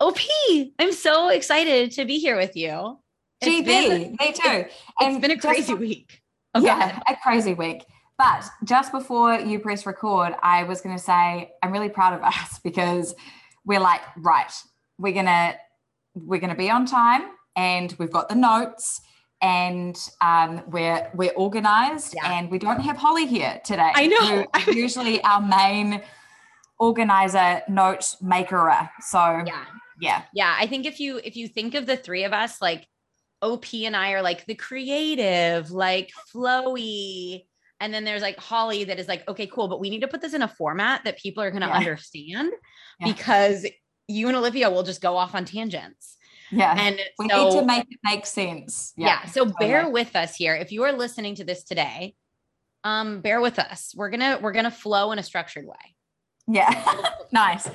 OP, I'm so excited to be here with you. It's GB, been, me too. It's been a crazy week. Okay. Yeah, a crazy week. But just before you press record, I was going to say I'm really proud of us because we're like, right, we're gonna we're gonna be on time, and we've got the notes, and um, we're we're organized, yeah. and we don't have Holly here today. I know. usually our main organizer, note maker. So yeah, yeah, yeah. I think if you if you think of the three of us, like OP and I are like the creative, like flowy. And then there's like Holly that is like, okay, cool, but we need to put this in a format that people are going to yeah. understand yeah. because you and Olivia will just go off on tangents. Yeah. And we so, need to make it make sense. Yeah. yeah so totally. bear with us here. If you are listening to this today, um, bear with us. We're gonna we're gonna flow in a structured way. Yeah, nice. Um,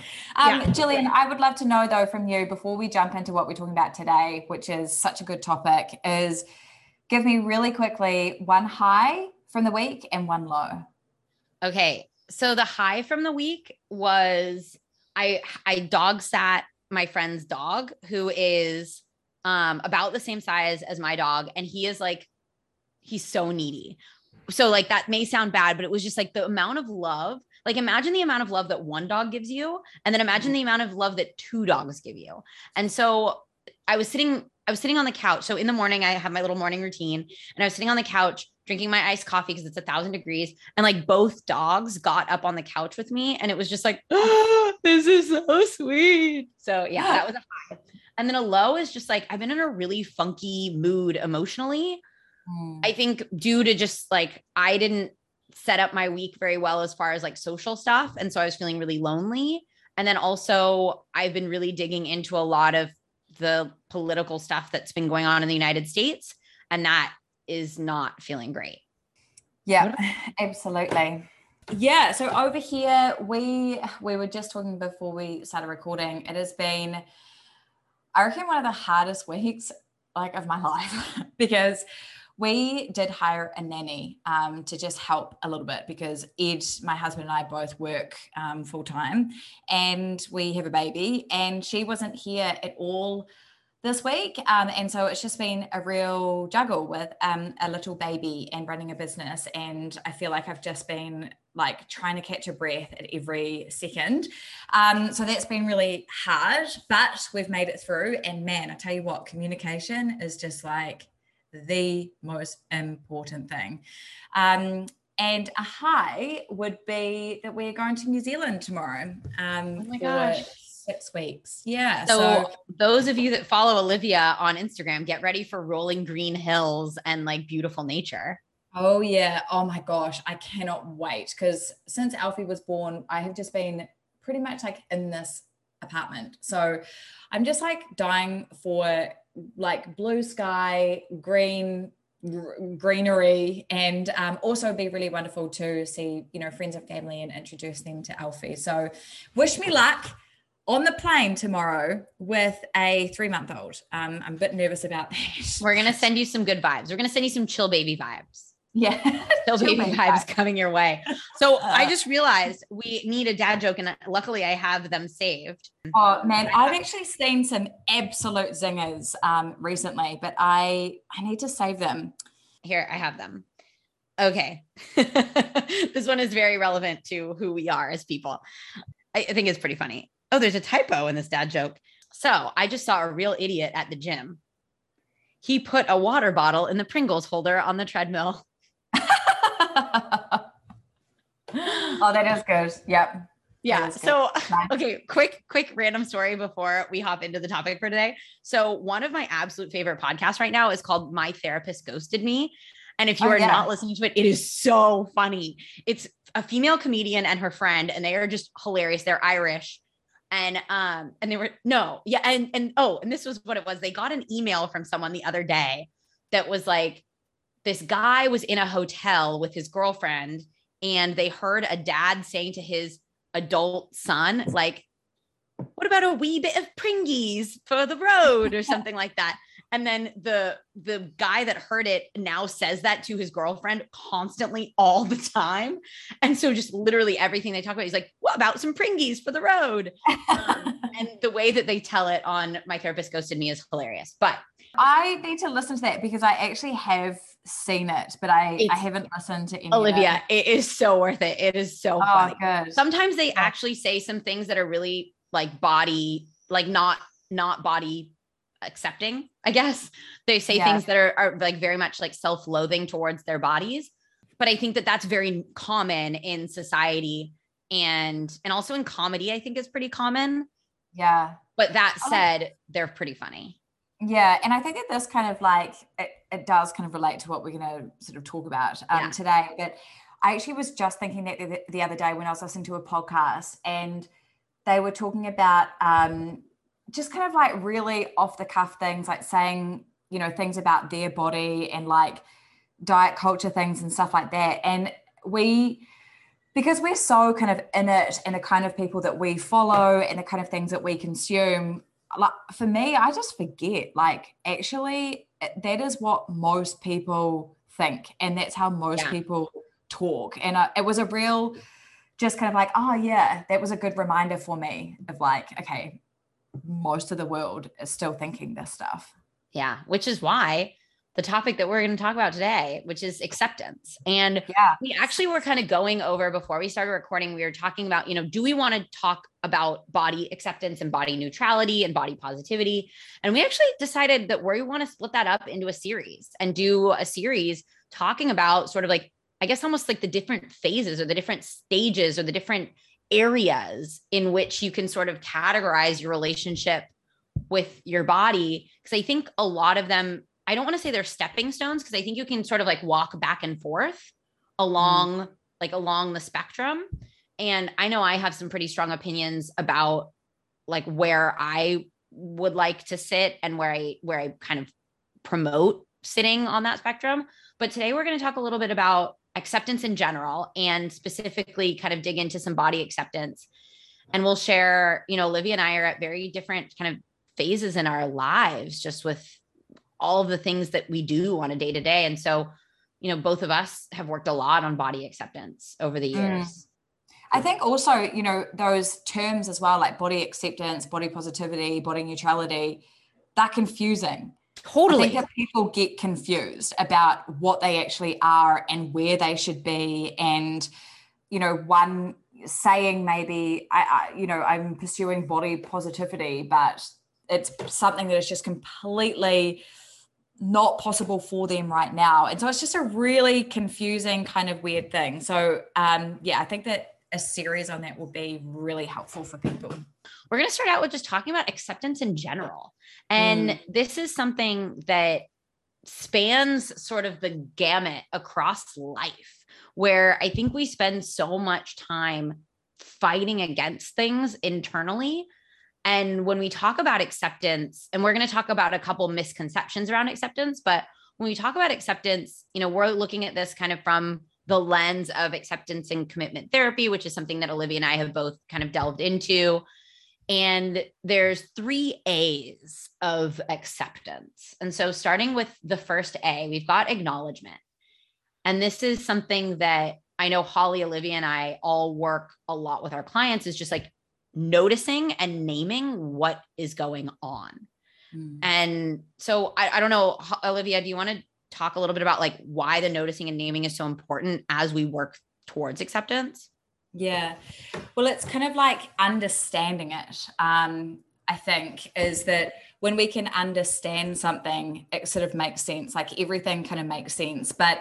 yeah. Gillian, I would love to know though from you before we jump into what we're talking about today, which is such a good topic, is give me really quickly one high from the week and one low. Okay. So the high from the week was I I dog sat my friend's dog who is um about the same size as my dog and he is like he's so needy. So like that may sound bad but it was just like the amount of love like imagine the amount of love that one dog gives you and then imagine the amount of love that two dogs give you. And so I was sitting I was sitting on the couch. So in the morning I have my little morning routine and I was sitting on the couch drinking my iced coffee because it's a thousand degrees. And like both dogs got up on the couch with me. And it was just like, oh, this is so sweet. So yeah, that was a high. And then a low is just like, I've been in a really funky mood emotionally. Mm. I think due to just like, I didn't set up my week very well as far as like social stuff. And so I was feeling really lonely. And then also, I've been really digging into a lot of the political stuff that's been going on in the United States. And that is not feeling great. Yeah, absolutely. Yeah, so over here we we were just talking before we started recording. It has been I reckon one of the hardest weeks like of my life because we did hire a nanny um, to just help a little bit because Ed, my husband, and I both work um, full time and we have a baby, and she wasn't here at all this week. Um, and so it's just been a real juggle with um, a little baby and running a business. And I feel like I've just been like trying to catch a breath at every second. Um, so that's been really hard, but we've made it through. And man, I tell you what, communication is just like the most important thing. Um, and a high would be that we're going to New Zealand tomorrow. Um, oh my gosh. Six weeks. Yeah. So, so, those of you that follow Olivia on Instagram, get ready for rolling green hills and like beautiful nature. Oh yeah. Oh my gosh. I cannot wait. Because since Alfie was born, I have just been pretty much like in this apartment. So I'm just like dying for like blue sky, green greenery and um, also be really wonderful to see you know friends and family and introduce them to alfie. So wish me luck on the plane tomorrow with a three month old um, i'm a bit nervous about that. We're going to send you some good vibes. We're going to send you some chill baby vibes yeah. Still baby vibes coming your way. So uh, I just realized we need a dad joke, and luckily I have them saved. Oh man, I've actually seen some absolute zingers um, recently, but I I need to save them. Here, I have them. Okay. this one is very relevant to who we are as people. I, I think it's pretty funny. Oh, there's a typo in this dad joke. So I just saw a real idiot at the gym. He put a water bottle in the Pringles holder on the treadmill. oh, that is good. Yep. Yeah. So, okay, quick, quick random story before we hop into the topic for today. So, one of my absolute favorite podcasts right now is called My Therapist Ghosted Me. And if you oh, are yeah. not listening to it, it is so funny. It's a female comedian and her friend, and they are just hilarious. They're Irish. And um, and they were no, yeah, and and oh, and this was what it was. They got an email from someone the other day that was like, this guy was in a hotel with his girlfriend and they heard a dad saying to his adult son like what about a wee bit of pringies for the road or something like that? And then the the guy that heard it now says that to his girlfriend constantly all the time. And so just literally everything they talk about he's like what about some pringies for the road? Um, and the way that they tell it on my therapist ghosted me is hilarious. But I need to listen to that because I actually have seen it, but I, I haven't listened to any. Olivia, it. it is so worth it. It is so oh, funny. Good. Sometimes they yeah. actually say some things that are really like body, like not not body accepting. I guess they say yeah. things that are, are like very much like self loathing towards their bodies. But I think that that's very common in society and and also in comedy. I think is pretty common. Yeah. But that said, they're pretty funny. Yeah, and I think that this kind of like it, it does kind of relate to what we're going to sort of talk about um, yeah. today. But I actually was just thinking that the, the, other day when I was listening to a podcast, and they were talking about um, just kind of like really off the cuff things, like saying you know things about their body and like diet culture things and stuff like that. And we because we're so kind of in it and the kind of people that we follow and the kind of things that we consume like for me, I just forget. Like, actually, that is what most people think, and that's how most yeah. people talk. And uh, it was a real, just kind of like, oh yeah, that was a good reminder for me of like, okay, most of the world is still thinking this stuff. Yeah, which is why the topic that we're going to talk about today, which is acceptance. And yeah. we actually were kind of going over before we started recording, we were talking about, you know, do we want to talk about body acceptance and body neutrality and body positivity? And we actually decided that we want to split that up into a series and do a series talking about sort of like, I guess almost like the different phases or the different stages or the different areas in which you can sort of categorize your relationship with your body. Because I think a lot of them I don't want to say they're stepping stones because I think you can sort of like walk back and forth along mm. like along the spectrum. And I know I have some pretty strong opinions about like where I would like to sit and where I where I kind of promote sitting on that spectrum. But today we're going to talk a little bit about acceptance in general and specifically kind of dig into some body acceptance. And we'll share, you know, Olivia and I are at very different kind of phases in our lives just with all of the things that we do on a day to day. And so, you know, both of us have worked a lot on body acceptance over the mm. years. Mm. I think also, you know, those terms as well, like body acceptance, body positivity, body neutrality, they're confusing. Totally. I think that people get confused about what they actually are and where they should be. And, you know, one saying maybe, I, I you know, I'm pursuing body positivity, but it's something that is just completely not possible for them right now. And so it's just a really confusing kind of weird thing. So um yeah, I think that a series on that will be really helpful for people. We're going to start out with just talking about acceptance in general. And mm. this is something that spans sort of the gamut across life where I think we spend so much time fighting against things internally and when we talk about acceptance, and we're going to talk about a couple misconceptions around acceptance, but when we talk about acceptance, you know, we're looking at this kind of from the lens of acceptance and commitment therapy, which is something that Olivia and I have both kind of delved into. And there's three A's of acceptance. And so, starting with the first A, we've got acknowledgement. And this is something that I know Holly, Olivia, and I all work a lot with our clients is just like noticing and naming what is going on. Mm. And so I, I don't know, Olivia, do you want to talk a little bit about like why the noticing and naming is so important as we work towards acceptance? Yeah. Well, it's kind of like understanding it. Um, I think is that when we can understand something, it sort of makes sense. Like everything kind of makes sense. But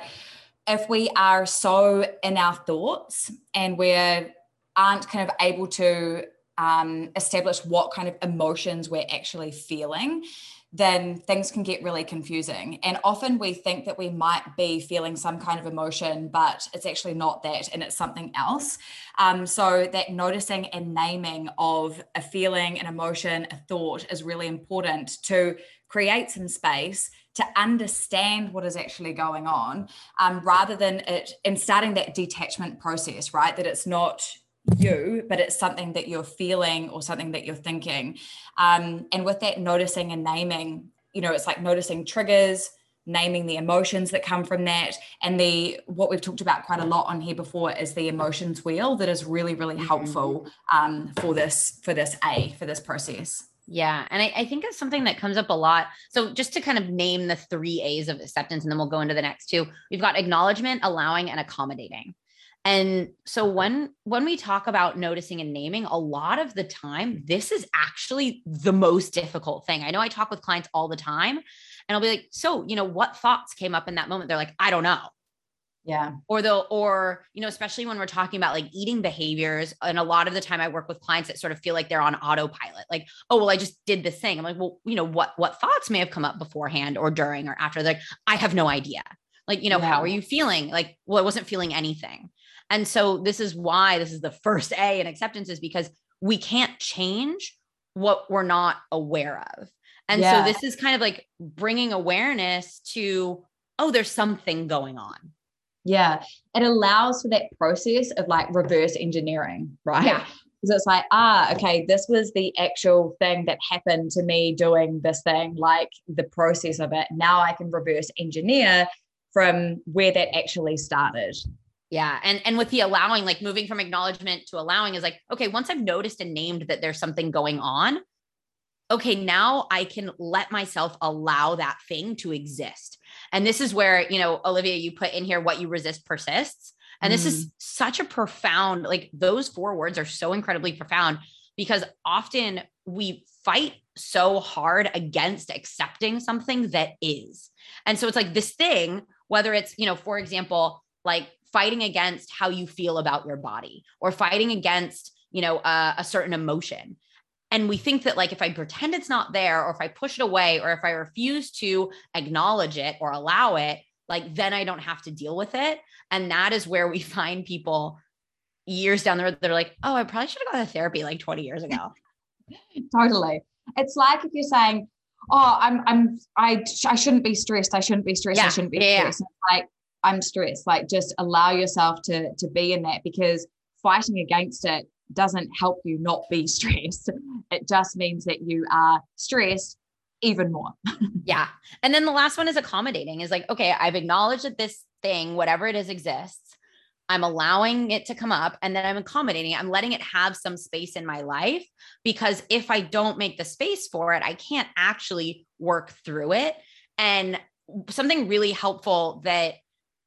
if we are so in our thoughts and we're aren't kind of able to um, establish what kind of emotions we're actually feeling, then things can get really confusing. And often we think that we might be feeling some kind of emotion, but it's actually not that, and it's something else. Um, so, that noticing and naming of a feeling, an emotion, a thought is really important to create some space to understand what is actually going on um, rather than it in starting that detachment process, right? That it's not you, but it's something that you're feeling or something that you're thinking. Um, and with that noticing and naming, you know, it's like noticing triggers, naming the emotions that come from that and the what we've talked about quite a lot on here before is the emotions wheel that is really really mm-hmm. helpful um, for this for this a for this process yeah. And I, I, think it's something that comes up a lot. So, just to kind of name the three A's of acceptance, and then we'll go into the next two, we've got acknowledgement, allowing, and accommodating. And so when when we talk about noticing and naming, a lot of the time, this is actually the most difficult thing. I know I talk with clients all the time, and I'll be like, "So, you know, what thoughts came up in that moment?" They're like, "I don't know." Yeah. Or the or you know, especially when we're talking about like eating behaviors, and a lot of the time I work with clients that sort of feel like they're on autopilot. Like, "Oh, well, I just did this thing." I'm like, "Well, you know, what what thoughts may have come up beforehand or during or after?" They're like, "I have no idea." Like, you know, yeah. how are you feeling? Like, well, I wasn't feeling anything. And so this is why this is the first A in acceptance is because we can't change what we're not aware of. And yeah. so this is kind of like bringing awareness to, oh, there's something going on. Yeah. It allows for that process of like reverse engineering, right? Yeah. Because it's like, ah, okay, this was the actual thing that happened to me doing this thing, like the process of it. Now I can reverse engineer from where that actually started. Yeah. And and with the allowing, like moving from acknowledgement to allowing is like, okay, once I've noticed and named that there's something going on, okay, now I can let myself allow that thing to exist. And this is where, you know, Olivia, you put in here what you resist persists. And this mm. is such a profound, like those four words are so incredibly profound because often we fight so hard against accepting something that is. And so it's like this thing, whether it's, you know, for example, like fighting against how you feel about your body or fighting against you know a certain emotion. And we think that like if i pretend it's not there or if i push it away or if i refuse to acknowledge it or allow it like then i don't have to deal with it. And that is where we find people years down the road they're like oh i probably should have gone to therapy like 20 years ago. Totally. It's like if you're saying oh i'm i'm i i shouldn't be stressed. I shouldn't be stressed. Yeah. i shouldn't be yeah. stressed. Like I'm stressed. Like just allow yourself to to be in that because fighting against it doesn't help you not be stressed. It just means that you are stressed even more. yeah. And then the last one is accommodating is like, okay, I've acknowledged that this thing, whatever it is, exists. I'm allowing it to come up and then I'm accommodating. I'm letting it have some space in my life because if I don't make the space for it, I can't actually work through it. And something really helpful that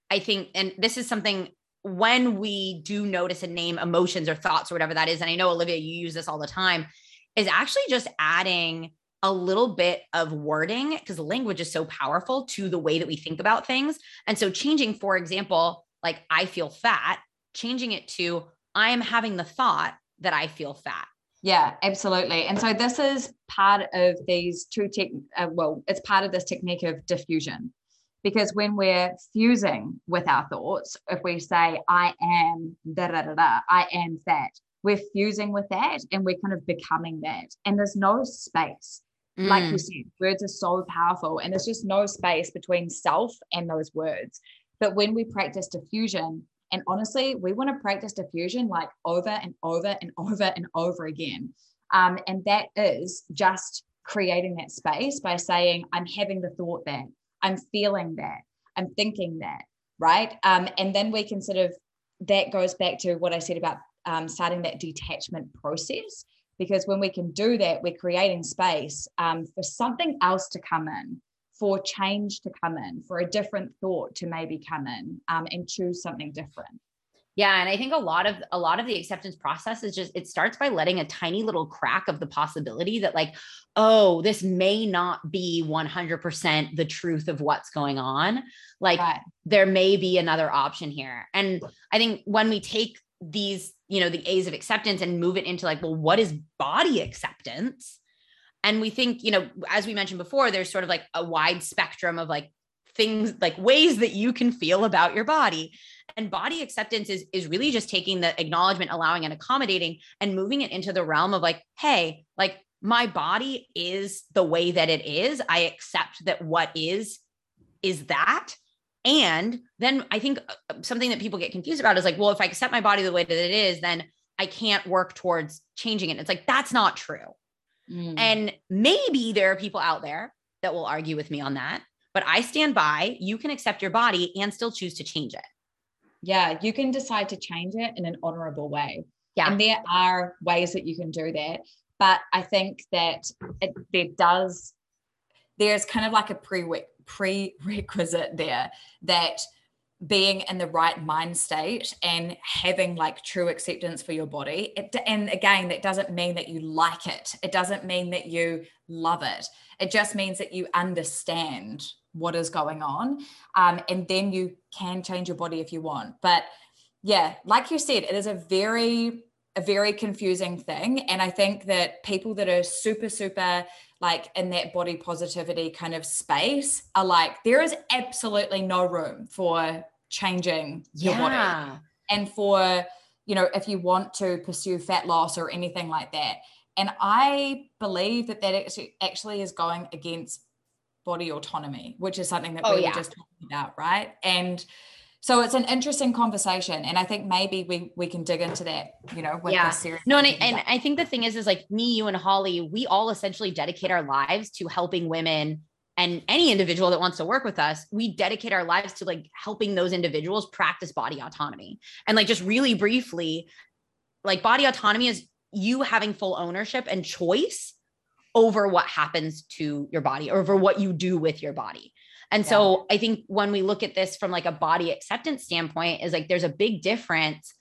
I think, and this is something when we do notice and name emotions or thoughts or whatever that is, and I know Olivia, you use this all the time, is actually just adding a little bit of wording because language is so powerful to the way that we think about things. And so changing, for example, like I feel fat, changing it to I am having the thought that I feel fat. Yeah, absolutely. And so this is part of these two tech. Uh, well, it's part of this technique of defusion because when we're fusing with our thoughts, if we say, I am da da da da, I am that, we're fusing with that and we're kind of becoming that. And there's no space. Mm. Like you mm. said, words are so powerful, and there's just no space between self and those words. But when we practice defusion, and honestly, we want to practice defusion like over and over and over and over again. Um, and that is just creating that space by saying, I'm having the thought that, I'm feeling that, I'm thinking that, right? Um, and then we can sort of, that goes back to what I said about um, starting that detachment process. Because when we can do that, we're creating space um, for something else to come in, for change to come in, for a different thought to maybe come in um, and choose something different. Yeah, and I think a lot of a lot of the acceptance process is just it starts by letting a tiny little crack of the possibility that like, oh, this may not be 100% the truth of what's going on. Like right. there may be another option here. And I think when we take these, you know, the A's of acceptance and move it into like, well, what is body acceptance? And we think, you know, as we mentioned before, there's sort of like a wide spectrum of like things like ways that you can feel about your body and body acceptance is is really just taking the acknowledgement allowing and accommodating and moving it into the realm of like hey like my body is the way that it is i accept that what is is that and then i think uh, something that people get confused about is like well if i accept my body the way that it is then i can't work towards changing it it's like that's not true mm. and maybe there are people out there that will argue with me on that, but I stand by you can accept your body and still choose to change it. Yeah, you can decide to change it in an honorable way. Yeah. And there are ways that you can do that. But I think that it, there does, there's kind of like a prerequisite there that being in the right mind state and having like true acceptance for your body it, and again that doesn't mean that you like it. It doesn't mean that you love it. It just means that you understand what is going on um, and then you can change your body if you want. But yeah like you said it is a very a very confusing thing and i think that people that are super super like in that body positivity kind of space are like there is absolutely no room for changing your yeah. body and for you know if you want to pursue fat loss or anything like that and i believe that that actually, actually is going against body autonomy which is something that oh, we yeah. were just talking about right and so it's an interesting conversation and i think maybe we we can dig into that you know with yeah. series no and I, and I think the thing is is like me you and holly we all essentially dedicate our lives to helping women and any individual that wants to work with us. We dedicate our lives to like helping those individuals practice body autonomy. And like just really briefly like body autonomy is you having full ownership and choice over what happens to your body or over what you do with your body and yeah. so I think when we look at this from like a body acceptance standpoint, is like there's a big difference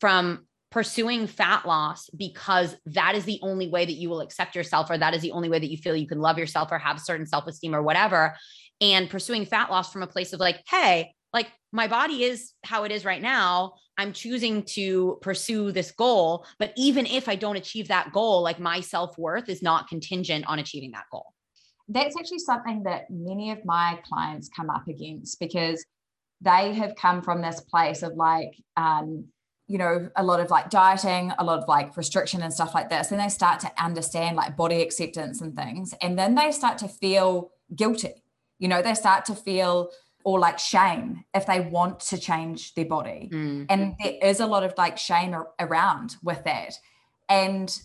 from pursuing fat loss because that is the only way that you will accept yourself or that is the only way that you feel you can love yourself or have certain self-esteem or whatever. And pursuing fat loss from a place of like hey like my body is how it is right now. I'm choosing to pursue this goal. But even if i don't achieve that goal like my self-worth is not contingent on achieving that goal that's actually something that many of my clients come up against because they have come from this place of like um, you know a lot of like dieting a lot of like restriction and stuff like this. Then they start to understand like body acceptance and things. And then they start to feel guilty. You know they start to feel or like shame if they want to change their body. Mm. and there is a lot of like shame around with that. And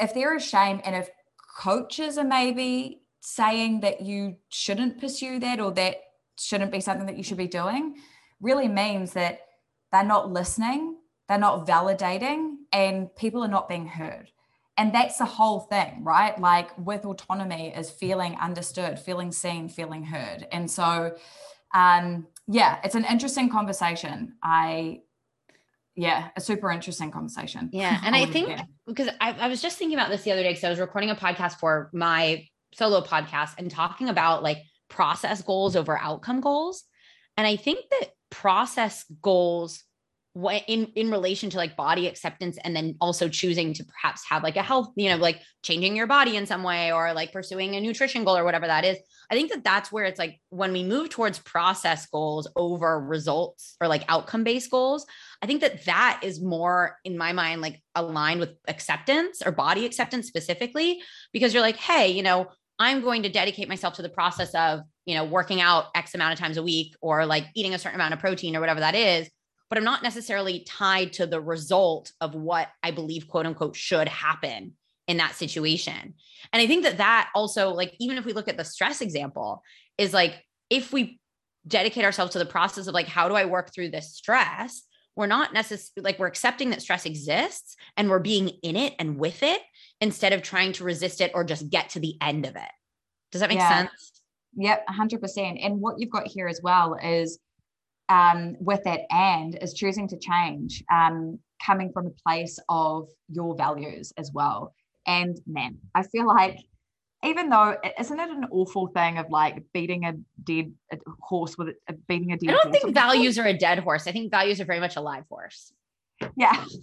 if there is shame and if coaches are maybe saying that you shouldn't pursue that or that shouldn't be something that you should be doing really means that they're not listening, they're not validating, and people are not being heard. And that's the whole thing, right? Like with autonomy is feeling understood, feeling seen, feeling heard. And so, um, yeah, it's an interesting conversation. I yeah, a super interesting conversation. Yeah. And I think because I, I, was just thinking about this the other day because I was recording a podcast for my solo podcast and talking about like process goals over outcome goals. And I think that process goals in in relation to like body acceptance and then also choosing to perhaps have like a health you know like changing your body in some way or like pursuing a nutrition goal or whatever that is. I think that that's where it's like when we move towards process goals over results or like outcome based goals i think that that is more in my mind like aligned with acceptance or body acceptance specifically because you're like hey you know i'm going to dedicate myself to the process of you know working out x amount of times a week or like eating a certain amount of protein or whatever that is but I'm not necessarily tied to the result of what I believe, quote unquote, should happen in that situation. And I think that that also, like, even if we look at the stress example, is like, if we dedicate ourselves to the process of like, how do I work through this stress? We're not necessarily like, we're accepting that stress exists and we're being in it and with it instead of trying to resist it or just get to the end of it. Does that make yeah. sense? Yep, 100%. And what you've got here as well is um, with that and is choosing to change, um, coming from a place of your values as well. And man, I feel like even though isn't it an awful thing of like beating a dead horse with a, beating a dead I don't think values are a dead horse. I think values are very much a live horse. Yeah.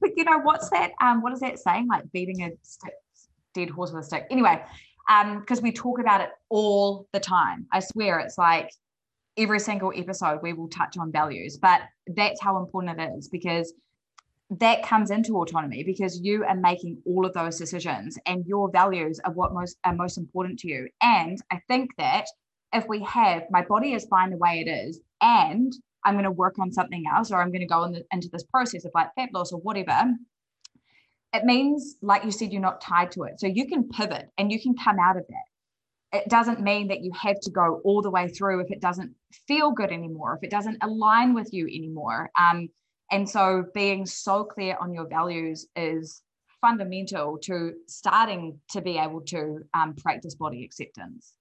But you know, what's that? Um, what is that saying? Like beating a stick, dead horse with a stick. Anyway, um, because we talk about it all the time. I swear it's like every single episode we will touch on values but that's how important it is because that comes into autonomy because you are making all of those decisions and your values are what most are most important to you. And i think that if we have my body is fine the way it is and i'm going to work on something else or i'm going to go in the, into this process of like fat loss or whatever it means like you said you're not tied to it. So you can pivot and you can come out of that it doesn't mean that you have to go all the way through if it doesn't feel good anymore, if it doesn't align with you anymore. Um, and so being so clear on your values is fundamental to starting to be able to um, practice body acceptance.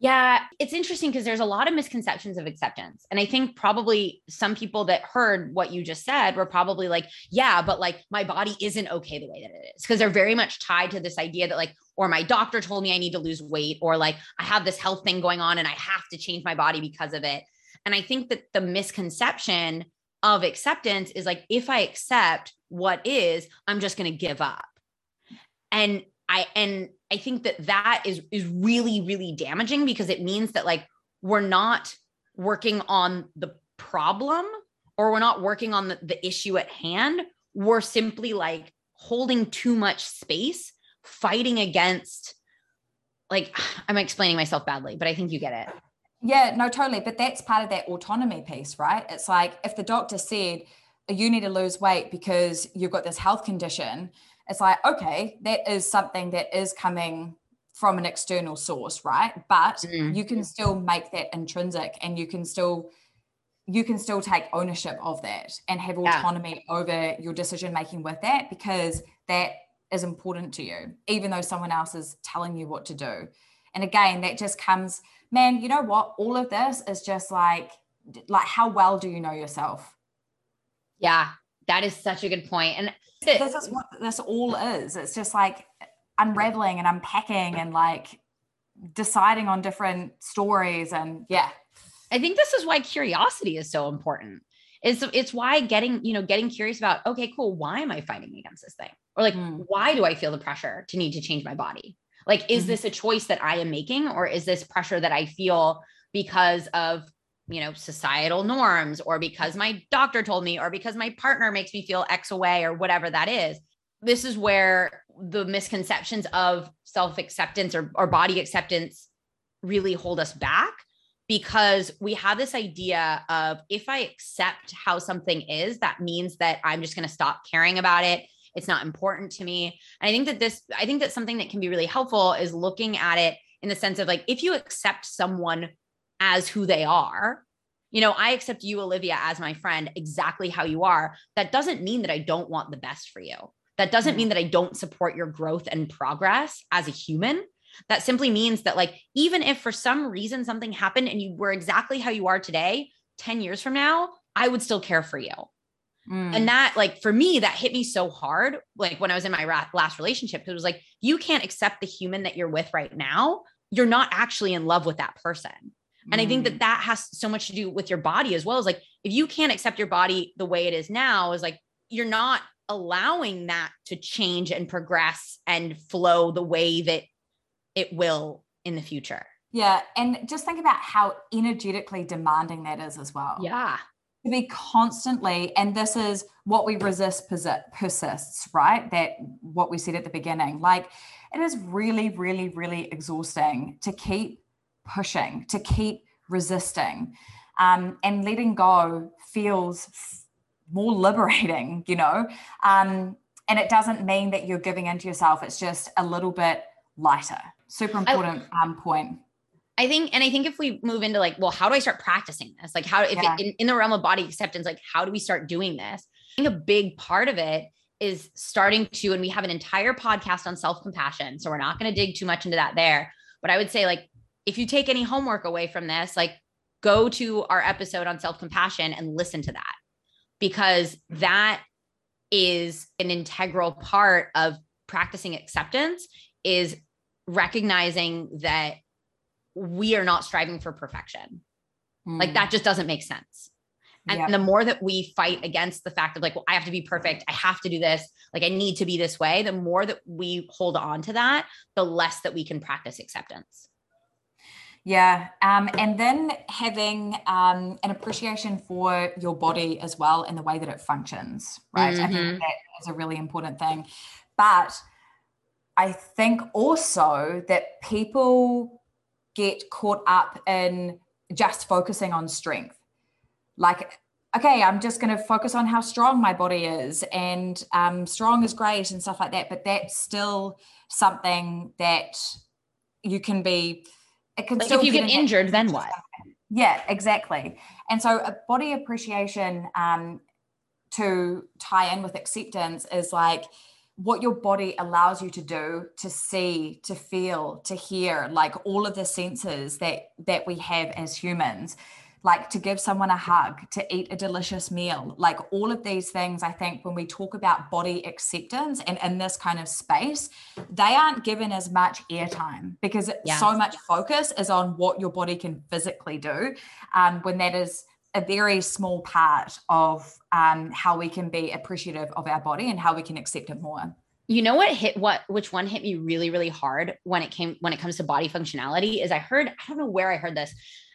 Yeah, it's interesting because there's a lot of misconceptions of acceptance. And I think probably some people that heard what you just said were probably like, yeah, but like my body isn't okay the way that it is. Because they're very much tied to this idea that, like, or my doctor told me I need to lose weight, or like I have this health thing going on and I have to change my body because of it. And I think that the misconception of acceptance is like, if I accept what is, I'm just going to give up. And I, and I think that that is is really really damaging because it means that like we're not working on the problem or we're not working on the, the issue at hand. We're simply like holding too much space, fighting against like I'm explaining myself badly, but I think you get it. Yeah, no, totally. But that's part of that autonomy piece, right? It's like if the doctor said, you need to lose weight because you've got this health condition, it's like, okay, that is something that is coming from an external source, right? But mm. you can still make that intrinsic and you can still you can still take ownership of that and have autonomy yeah. over your decision making with that because that is important to you, even though someone else is telling you what to do. And again, that just comes, man, you know what? All of this is just like, like how well do you know yourself? Yeah, that is such a good point. And this is what this all is. It's just like unraveling and unpacking and like deciding on different stories and yeah. I think this is why curiosity is so important. It's it's why getting, you know, getting curious about, okay, cool, why am I fighting against this thing? Or like, mm. why do I feel the pressure to need to change my body? Like, is mm-hmm. this a choice that I am making, or is this pressure that I feel because of you know societal norms or because my doctor told me or because my partner makes me feel x away or whatever that is this is where the misconceptions of self acceptance or, or body acceptance really hold us back because we have this idea of if I accept how something is, that means that I'm just going to stop caring about it. It's not important to me. And I think that this, I think that something that can be really helpful is looking at it in the sense of like, if you accept someone as who they are. You know, I accept you, Olivia, as my friend, exactly how you are. That doesn't mean that I don't want the best for you. That doesn't mm-hmm. mean that I don't support your growth and progress as a human. That simply means that, like, even if for some reason something happened and you were exactly how you are today, 10 years from now, I would still care for you. Mm. And that, like, for me, that hit me so hard. Like, when I was in my ra- last relationship, it was like, you can't accept the human that you're with right now. You're not actually in love with that person. And I think that mm. that has so much to do with your body as well as like if you can't accept your body the way it is now is like you're not allowing that to change and progress and flow the way that it will in the future. Yeah, and just think about how energetically demanding that is as well. Yeah. To be constantly, and this is what we resist persists, right? That what we said at the beginning. Like it is really, really, really exhausting to keep pushing, to keep resisting. Um, and letting go feels more liberating, you know. Um, and it doesn't mean that you're giving into yourself, it's just a little bit lighter. Super important I, um, point. I think, and I think if we move into like, well, how do I start practicing this? Like, how, if yeah. it, in, in the realm of body acceptance, like, how do we start doing this? I think a big part of it is starting to, and we have an entire podcast on self compassion. So we're not going to dig too much into that there. But I would say, like, if you take any homework away from this, like go to our episode on self compassion and listen to that because that is an integral part of practicing acceptance is recognizing that we are not striving for perfection. Mm. Like that just doesn't make sense. And yep. the more that we fight against the fact of like, well, I have to be perfect, I have to do this, like I need to be this way, the more that we hold on to that, the less that we can practice acceptance. Yeah. Um, and then having um, an appreciation for your body as well and the way that it functions, right? Mm-hmm. I think mm-hmm. that is a really important thing. But I think also that people get caught up in just focusing on strength. Like, okay, I'm just going to focus on how strong my body is, and um, strong is great and stuff like that. But that's still something that you can be it can like if you get injured then what? yeah exactly. And so a body appreciation um, to tie in with acceptance is like what your body allows you to do to see to feel to hear like all of the senses that that we have as humans like to give someone a hug to eat a delicious meal like all of these things i think when we talk about body acceptance and in this kind of space they aren't given as much airtime because yeah. so much focus is on what your body can physically do um, when that is a very small part of um, how we can be appreciative of our body and how we can accept it more you know what hit what which one hit me really really hard when it came when it comes to body functionality is i heard i don't know where i heard this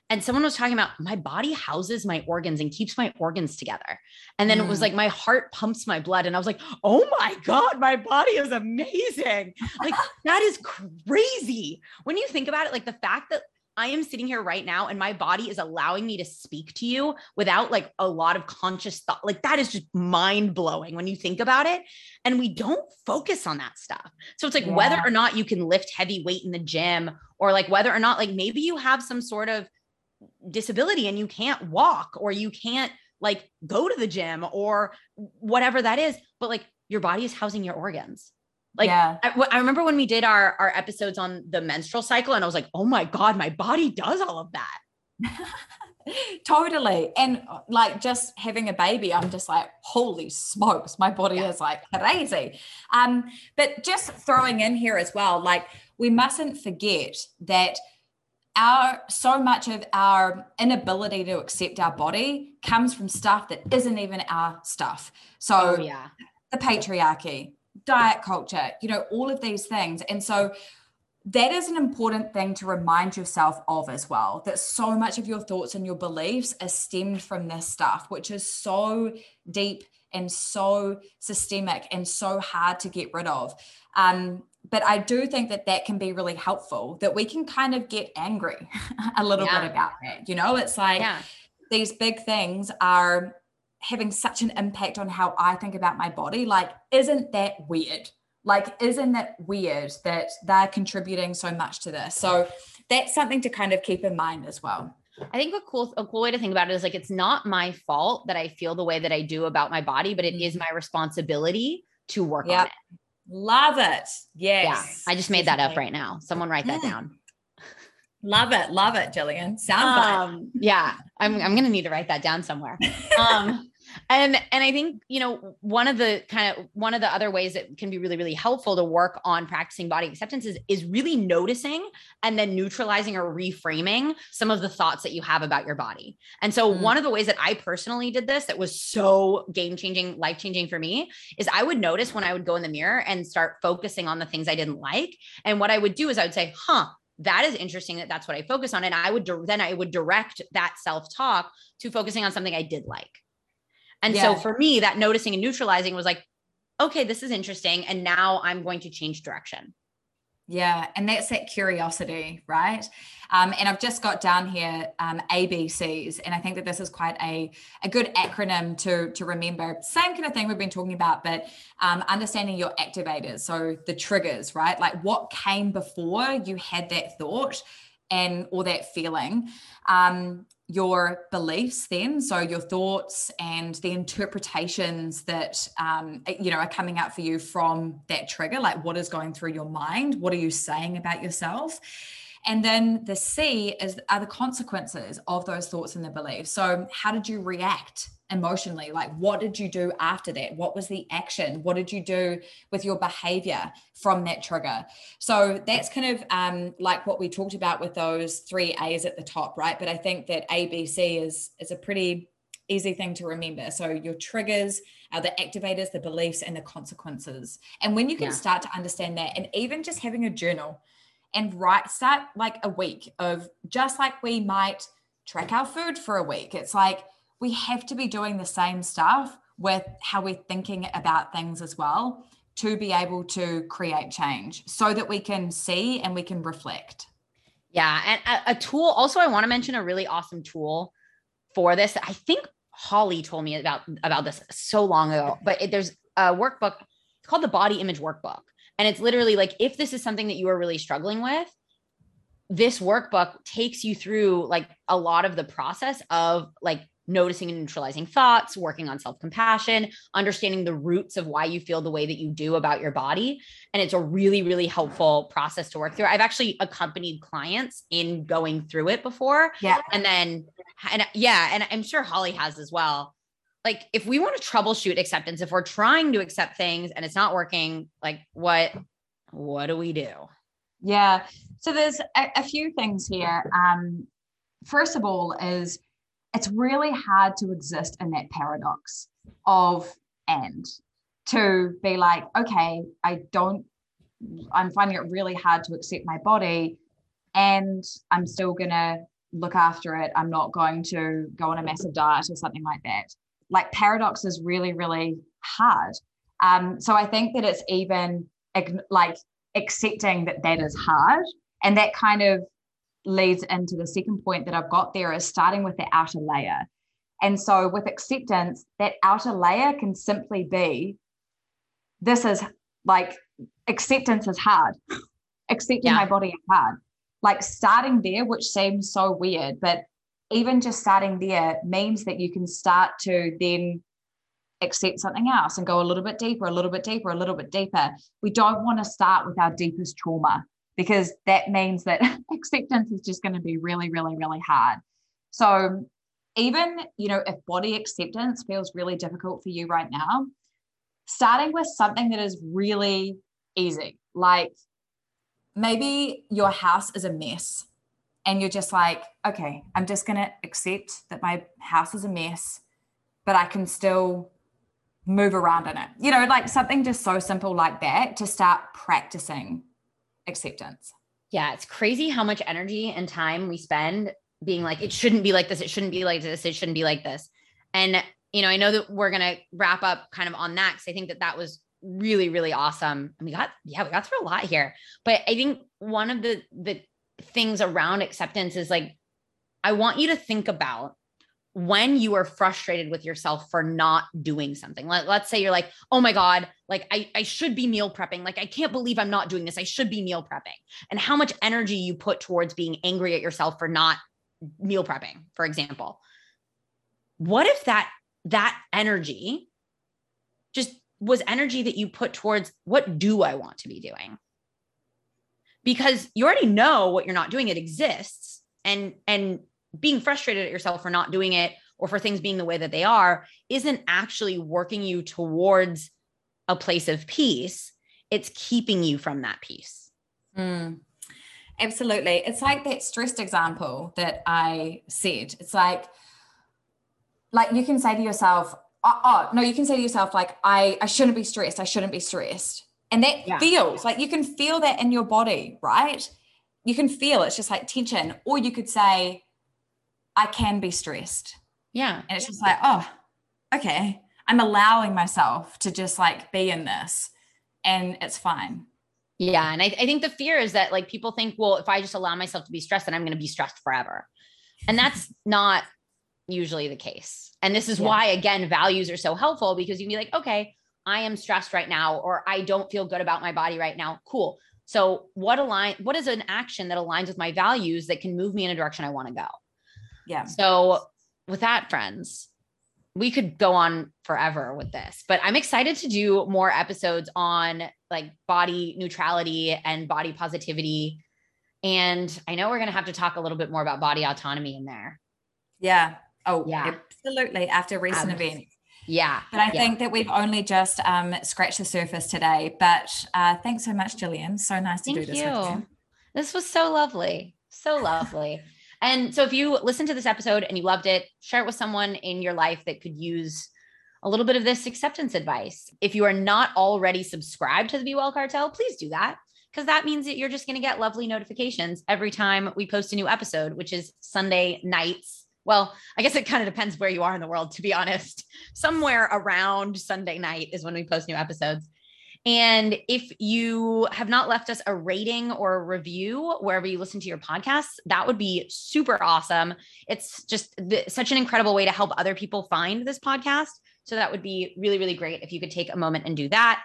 and someone was talking about my body houses my organs and keeps my organs together and then mm. it was like my heart pumps my blood and i was like oh my god my body is amazing like that is crazy when you think about it like the fact that I am sitting here right now and my body is allowing me to speak to you without like a lot of conscious thought. Like that is just mind blowing when you think about it. And we don't focus on that stuff. So it's like yeah. whether or not you can lift heavy weight in the gym or like whether or not like maybe you have some sort of disability and you can't walk or you can't like go to the gym or whatever that is, but like your body is housing your organs. Like yeah. I, I, remember when we did our our episodes on the menstrual cycle, and I was like, oh my god, my body does all of that. totally, and uh, like just having a baby, I'm just like, holy smokes, my body yeah. is like crazy. Um, but just throwing in here as well, like we mustn't forget that our so much of our inability to accept our body comes from stuff that isn't even our stuff. So oh, yeah. the patriarchy, diet culture, you know, all of these things. And so that is an important thing to remind yourself of as well that so much of your thoughts and your beliefs are stemmed from this stuff, which is so deep and so systemic and so hard to get rid of. Um, but I do think that that can be really helpful, that we can kind of get angry a little yeah. bit about that. You know, it's like yeah. these big things are having such an impact on how I think about my body. Like, isn't that weird? Like, isn't that weird that they're contributing so much to this? So that's something to kind of keep in mind as well. I think a cool a cool way to think about it is like it's not my fault that I feel the way that I do about my body, but it is mm-hmm. my responsibility to work yep. on it. Love it. Yes. Yeah. I just made that up right now. Someone write that down. Love it. Love it, Jillian. Sound um, Yeah. I'm, I'm going to need to write that down somewhere. Um, and and i think you know one of the kind of one of the other ways that can be really really helpful to work on practicing body acceptance is, is really noticing and then neutralizing or reframing some of the thoughts that you have about your body. And so mm. one of the ways that i personally did this that was so game changing life changing for me is i would notice when i would go in the mirror and start focusing on the things i didn't like. And what i would do is i would say huh that is interesting that that's what i focus on. And i would then i would direct that self talk to focusing on something i did like and yeah. so for me, that noticing and neutralizing was like, okay, this is interesting. And now I'm going to change direction. Yeah, and that's that curiosity, right? Um, and I've just got down here um, ABCs, and I think that this is quite a, a good acronym to, to remember. Same kind of thing we've been talking about, but um, understanding your activators, so the triggers, right? Like what came before you had that thought and or that feeling. Um, your beliefs then so your thoughts and the interpretations that um, you know are coming out for you from that trigger like what is going through your mind what are you saying about yourself and then the c is are the consequences of those thoughts and the beliefs. So how did you react emotionally? Like what did you do after that? What was the action? What did you do with your behavior from that trigger? So that's kind of um, like what we talked about with those three a's at the top right? But i think that abc is is a pretty easy thing to remember. So your triggers are the activators the beliefs and the consequences. And when you can yeah. start to understand that and even just having a journal and write start like a week of just like we might track our food for a week it's like we have to be doing the same stuff with how we're thinking about things as well to be able to create change so that we can see and we can reflect. Yeah. And a, a tool, also, I want to mention a really awesome tool for this. I think Holly told me about, about this so long ago, but it, there's a workbook. It's called the Body Image Workbook. And it's literally like, if this is something that you are really struggling with, this workbook takes you through like a lot of the process of like noticing and neutralizing thoughts, working on self compassion, understanding the roots of why you feel the way that you do about your body. And it's a really, really helpful process to work through. I've actually accompanied clients in going through it before. Yeah. And then, and yeah, and I'm sure Holly has as well. Like, if we want to troubleshoot acceptance, if we're trying to accept things and it's not working, like, what, what do we do? Yeah. So there's a, a few things here. Um, first of all, is it's really hard to exist in that paradox of and to be like, okay, I don't, I'm finding it really hard to accept my body and I'm still going to look after it. I'm not going to go on a massive diet or something like that. Like paradox is really, really hard. Um, so I think that it's even like accepting that that is hard and that kind of leads into the second point that I've got there is starting with the outer layer. And so with acceptance, that outer layer can simply be this is like acceptance is hard. Accepting yeah. my body is hard. Like starting there, which seems so weird, but even just starting there means that you can start to then accept something else and go a little bit deeper, a little bit deeper, a little bit deeper. We don't want to start with our deepest trauma because that means that acceptance is just going to be really, really, really hard. So, even, you know, if body acceptance feels really difficult for you right now, starting with something that is really easy, like maybe your house is a mess and you're just like, okay, I'm just going to accept that my house is a mess, but I can still move around in it. You know, like something just so simple like that to start practicing acceptance. Yeah, it's crazy how much energy and time we spend being like, it shouldn't be like this. It shouldn't be like this. It shouldn't be like this. And, you know, I know that we're going to wrap up kind of on that because I think that that was really, really awesome. And we got, yeah, we got through a lot here. But I think one of the, the things around acceptance is like, I want you to think about when you are frustrated with yourself for not doing something. Let, let's say you're like oh my god like I, I should be meal prepping. Like i can't believe i'm not doing this. I should be meal prepping. And how much energy you put towards being angry at yourself for not meal prepping for example. What if that that energy just was energy that you put towards what do i want to be doing because you already know what you're not doing it exists and and being frustrated at yourself for not doing it or for things being the way that they are isn't actually working you towards a place of peace. It's keeping you from that peace. Mm, absolutely. It's like that stressed example that I said. It's like, like you can say to yourself, oh, oh no, you can say to yourself, like, I, I shouldn't be stressed. I shouldn't be stressed. And that yeah. feels like you can feel that in your body, right? You can feel it's just like tension. Or you could say, I can be stressed. Yeah. And it's just like, oh, okay. I'm allowing myself to just like be in this and it's fine. Yeah. And I, I think the fear is that like people think, well, if I just allow myself to be stressed, then I'm going to be stressed forever. And that's not usually the case. And this is yeah. why, again, values are so helpful because you can be like, okay, I am stressed right now, or I don't feel good about my body right now. Cool. So what align what is an action that aligns with my values that can move me in a direction I want to go? Yeah. So with that, friends, we could go on forever with this, but I'm excited to do more episodes on like body neutrality and body positivity. And I know we're going to have to talk a little bit more about body autonomy in there. Yeah. Oh, yeah. Absolutely. After recent events. Yeah. But I yeah. think that we've only just um, scratched the surface today. But uh, thanks so much, Jillian. So nice to Thank do this you. with you. This was so lovely. So lovely. And so if you listen to this episode and you loved it, share it with someone in your life that could use a little bit of this acceptance advice. If you are not already subscribed to the Be Well Cartel, please do that because that means that you're just going to get lovely notifications every time we post a new episode, which is Sunday nights well, I guess it kind of depends where you are in the world, to be honest. Somewhere around Sunday night is when we post new episodes. And if you have not left us a rating or a review wherever you listen to your podcasts, that would be super awesome. It's just the, such an incredible way to help other people find this podcast. So that would be really, really great if you could take a moment and do that.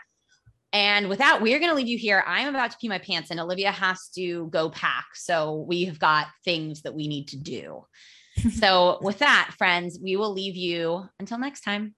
And with that, we're going to leave you here. I'm about to pee my pants, and Olivia has to go pack. So we have got things that we need to do. so, with that, friends, we will leave you until next time.